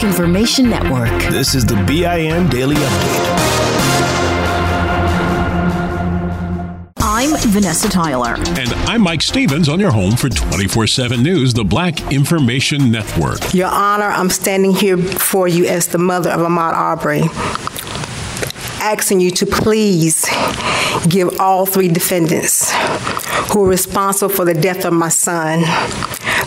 Black Information Network. This is the BIN Daily Update. I'm Vanessa Tyler. And I'm Mike Stevens on your home for 24 7 News, the Black Information Network. Your Honor, I'm standing here for you as the mother of Ahmaud Arbery, asking you to please give all three defendants who are responsible for the death of my son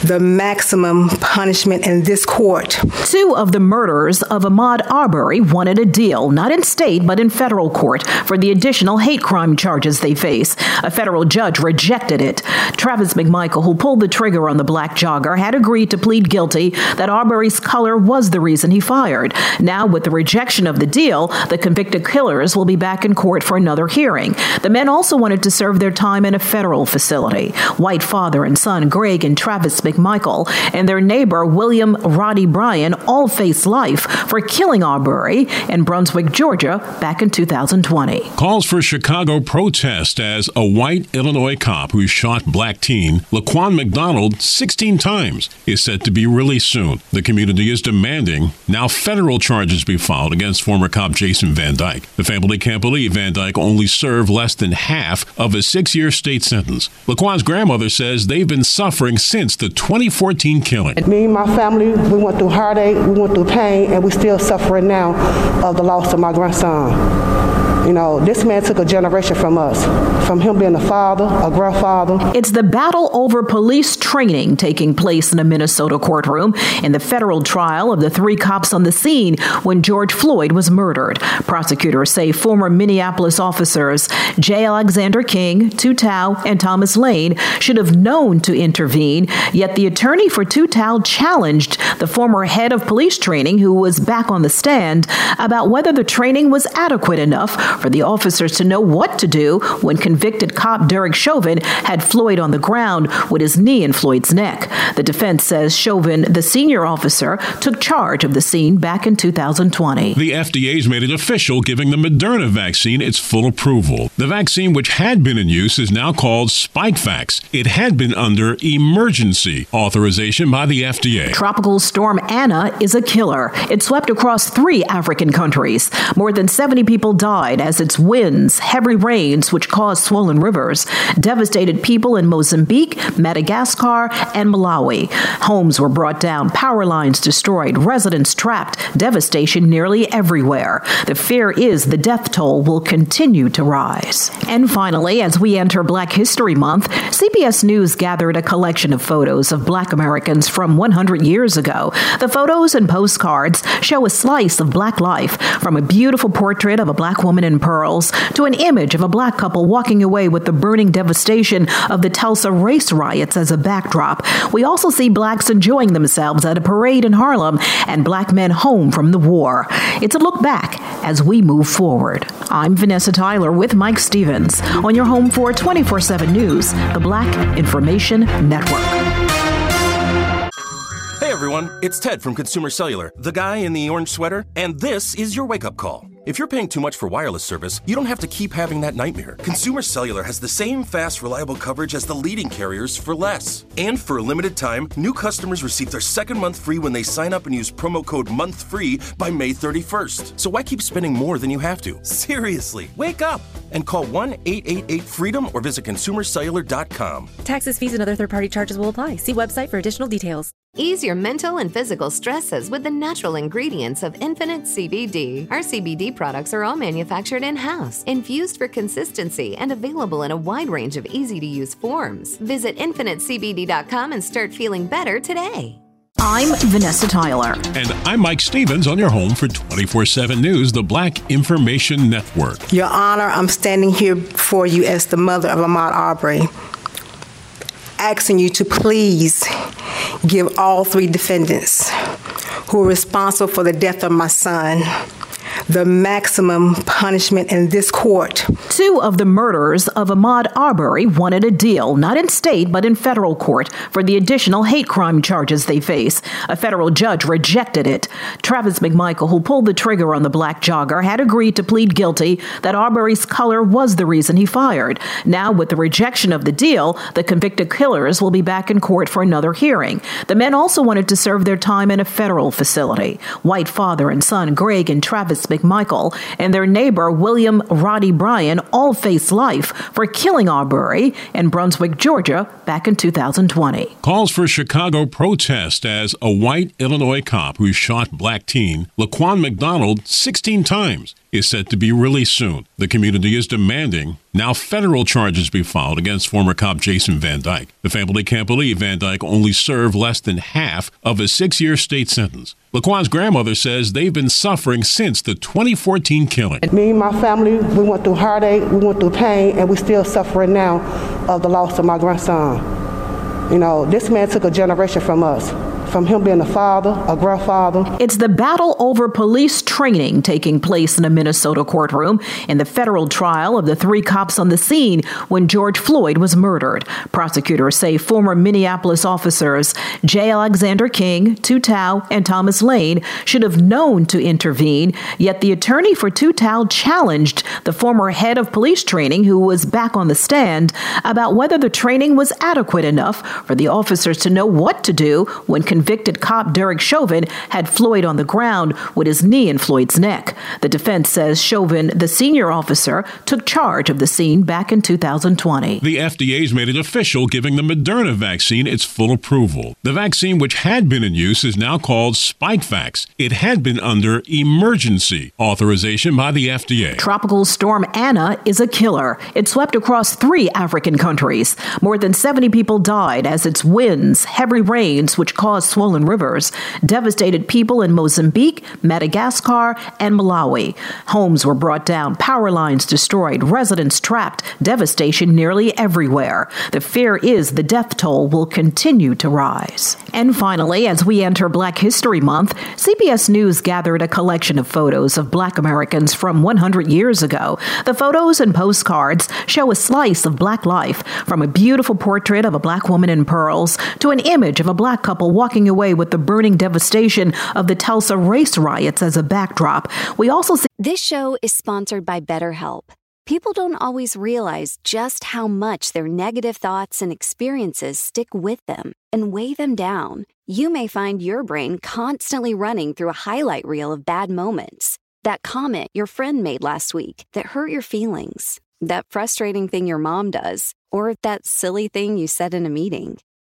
the maximum punishment in this court. Two of the murderers of Ahmaud Arbery wanted a deal, not in state, but in federal court, for the additional hate crime charges they face. A federal judge rejected it. Travis McMichael, who pulled the trigger on the black jogger, had agreed to plead guilty that Arbery's color was the reason he fired. Now, with the rejection of the deal, the convicted killers will be back in court for another hearing. The men also wanted to serve their time in a federal facility. White father and son Greg and Travis McMichael McMichael and their neighbor William Roddy Bryan all face life for killing Arbery in Brunswick, Georgia, back in 2020. Calls for Chicago protest as a white Illinois cop who shot black teen Laquan McDonald 16 times is set to be released soon. The community is demanding now federal charges be filed against former cop Jason Van Dyke. The family can't believe Van Dyke only served less than half of a six year state sentence. Laquan's grandmother says they've been suffering since the 2014 killing. Me and my family, we went through heartache, we went through pain, and we're still suffering now of the loss of my grandson. You know, this man took a generation from us, from him being a father, a grandfather. It's the battle over police training taking place in a Minnesota courtroom in the federal trial of the three cops on the scene when George Floyd was murdered. Prosecutors say former Minneapolis officers J. Alexander Kueng, Tou Thao, and Thomas Lane should have known to intervene, yet the attorney for Tou Thao challenged the former head of police training, who was back on the stand, about whether the training was adequate enough for the officers to know what to do when convicted cop Derek Chauvin had Floyd on the ground with his knee in Floyd's neck. The defense says Chauvin, the senior officer, took charge of the scene back in 2020. The FDA's made it official, giving the Moderna vaccine its full approval. The vaccine, which had been in use, is now called Spikevax. It had been under emergency authorization by the FDA. Tropical storm Ana is a killer. It swept across three African countries. More than 70 people died as its winds, heavy rains, which caused swollen rivers, devastated people in Mozambique, Madagascar, and Malawi. Homes were brought down, power lines destroyed, residents trapped, devastation nearly everywhere. The fear is the death toll will continue to rise. And finally, as we enter Black History Month, CBS News gathered a collection of photos of black Americans from 100 years ago. The photos and postcards show a slice of black life, from a beautiful portrait of a black woman in pearls to an image of a black couple walking away with the burning devastation of the Tulsa race riots as a backdrop. We also see blacks enjoying themselves at a parade in Harlem and black men home from the war. It's a look back as we move forward. I'm Vanessa Tyler with Mike Stevens on your home for 24 7 News, the Black Information Network. Hey everyone, it's Ted from Consumer Cellular, the guy in the orange sweater, and this is your wake up call. If you're paying too much for wireless service, you don't have to keep having that nightmare. Consumer Cellular has the same fast, reliable coverage as the leading carriers for less. And for a limited time, new customers receive their second month free when they sign up and use promo code MONTHFREE by May 31st. So why keep spending more than you have to? Seriously, wake up and call 1 888 freedom or visit consumercellular.com. Taxes, fees, and other third party charges will apply. See website for additional details. Ease your mental and physical stresses with the natural ingredients of Infinite CBD. Our CBD products are all manufactured in house, infused for consistency, and available in a wide range of easy to use forms. Visit InfiniteCBD.com and start feeling better today. I'm Vanessa Tyler. And I'm Mike Stevens on your home for 24 7 News, the Black Information Network. Your Honor, I'm standing here for you as the mother of Ahmaud Arbery, asking you to please give all three defendants who are responsible for the death of my son the maximum punishment in this court. Two of the murderers of Ahmaud Arbery wanted a deal, not in state, but in federal court, for the additional hate crime charges they face. A federal judge rejected it. Travis McMichael, who pulled the trigger on the black jogger, had agreed to plead guilty that Arbery's color was the reason he fired. Now, with the rejection of the deal, the convicted killers will be back in court for another hearing. The men also wanted to serve their time in a federal facility. White father and son Greg and Travis McMichael and their neighbor William Roddy Bryan all face life for killing Arbery in Brunswick, Georgia, back in 2020. Calls for Chicago protest as a white Illinois cop who shot black teen Laquan McDonald 16 times is set to be released soon. The community is demanding now federal charges be filed against former cop Jason Van Dyke. The family can't believe Van Dyke only served less than half of a six year state sentence. Laquan's grandmother says they've been suffering since the 2014 killing. Me and my family, we went through heartache, we went through pain, and we're still suffering now of the loss of my grandson. You know, this man took a generation from us from him being a father, a grandfather. It's the battle over police training taking place in a Minnesota courtroom in the federal trial of the three cops on the scene when George Floyd was murdered. Prosecutors say former Minneapolis officers J. Alexander Kueng, Tootau, and Thomas Lane should have known to intervene, yet the attorney for Tou Thao challenged the former head of police training, who was back on the stand, about whether the training was adequate enough for the officers to know what to do when convicted cop Derek Chauvin had Floyd on the ground with his knee in Floyd's neck. The defense says Chauvin, the senior officer, took charge of the scene back in 2020. The FDA's made it official, giving the Moderna vaccine its full approval. The vaccine, which had been in use, is now called Spikevax. It had been under emergency authorization by the FDA. Tropical storm Ana is a killer. It swept across three African countries. More than 70 people died as its winds, heavy rains, which caused swollen rivers devastated people in Mozambique, Madagascar, and Malawi. Homes were brought down, power lines destroyed, residents trapped, devastation nearly everywhere. The fear is the death toll will continue to rise. And finally, as we enter Black History Month, CBS News gathered a collection of photos of black Americans from 100 years ago. The photos and postcards show a slice of black life, from a beautiful portrait of a black woman in pearls to an image of a black couple walking away with the burning devastation of the Tulsa race riots as a backdrop. We also see This show is sponsored by BetterHelp. People don't always realize just how much their negative thoughts and experiences stick with them and weigh them down. You may find your brain constantly running through a highlight reel of bad moments. That comment your friend made last week that hurt your feelings, that frustrating thing your mom does, or that silly thing you said in a meeting.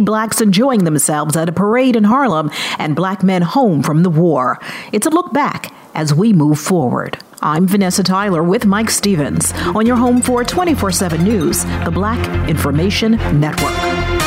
Blacks enjoying themselves at a parade in Harlem and black men home from the war. It's a look back as we move forward. I'm Vanessa Tyler with Mike Stevens on your home for 24 7 News, the Black Information Network.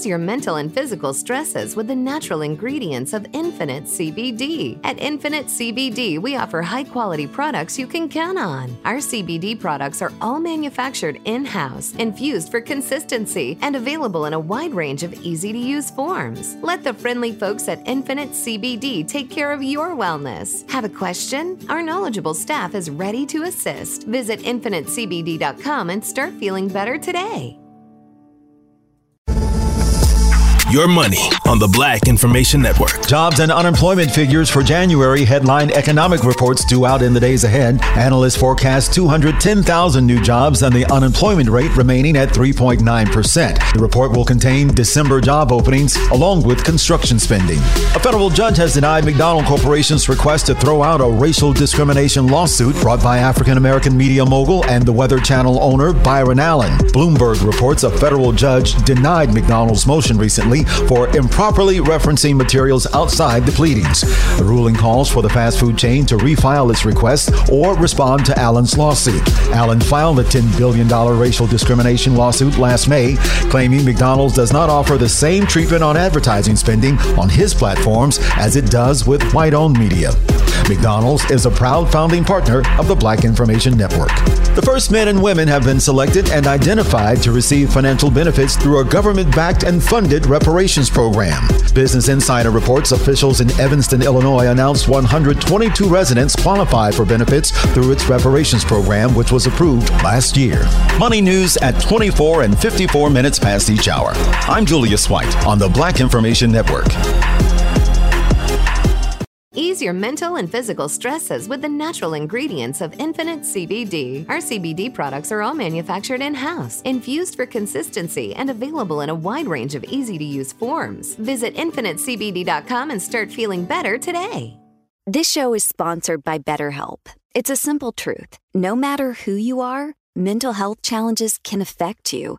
Ease your mental and physical stresses with the natural ingredients of Infinite CBD. At Infinite CBD, we offer high quality products you can count on. Our CBD products are all manufactured in house, infused for consistency, and available in a wide range of easy to use forms. Let the friendly folks at Infinite CBD take care of your wellness. Have a question? Our knowledgeable staff is ready to assist. Visit infinitecbd.com and start feeling better today. Your money on the Black Information Network. Jobs and unemployment figures for January headline economic reports due out in the days ahead. Analysts forecast 210,000 new jobs and the unemployment rate remaining at 3.9%. The report will contain December job openings along with construction spending. A federal judge has denied McDonald Corporation's request to throw out a racial discrimination lawsuit brought by African American media mogul and the Weather Channel owner Byron Allen. Bloomberg reports a federal judge denied McDonald's motion recently for improperly referencing materials outside the pleadings. The ruling calls for the fast food chain to refile its request or respond to Allen's lawsuit. Allen filed a $10 billion racial discrimination lawsuit last May, claiming McDonald's does not offer the same treatment on advertising spending on his platforms as it does with white owned media. McDonald's is a proud founding partner of the Black Information Network. The first men and women have been selected and identified to receive financial benefits through a government backed and funded reparations program. Business Insider reports officials in Evanston, Illinois announced 122 residents qualify for benefits through its reparations program, which was approved last year. Money news at 24 and 54 minutes past each hour. I'm Julius White on the Black Information Network. Ease your mental and physical stresses with the natural ingredients of Infinite CBD. Our CBD products are all manufactured in house, infused for consistency, and available in a wide range of easy to use forms. Visit InfiniteCBD.com and start feeling better today. This show is sponsored by BetterHelp. It's a simple truth. No matter who you are, mental health challenges can affect you,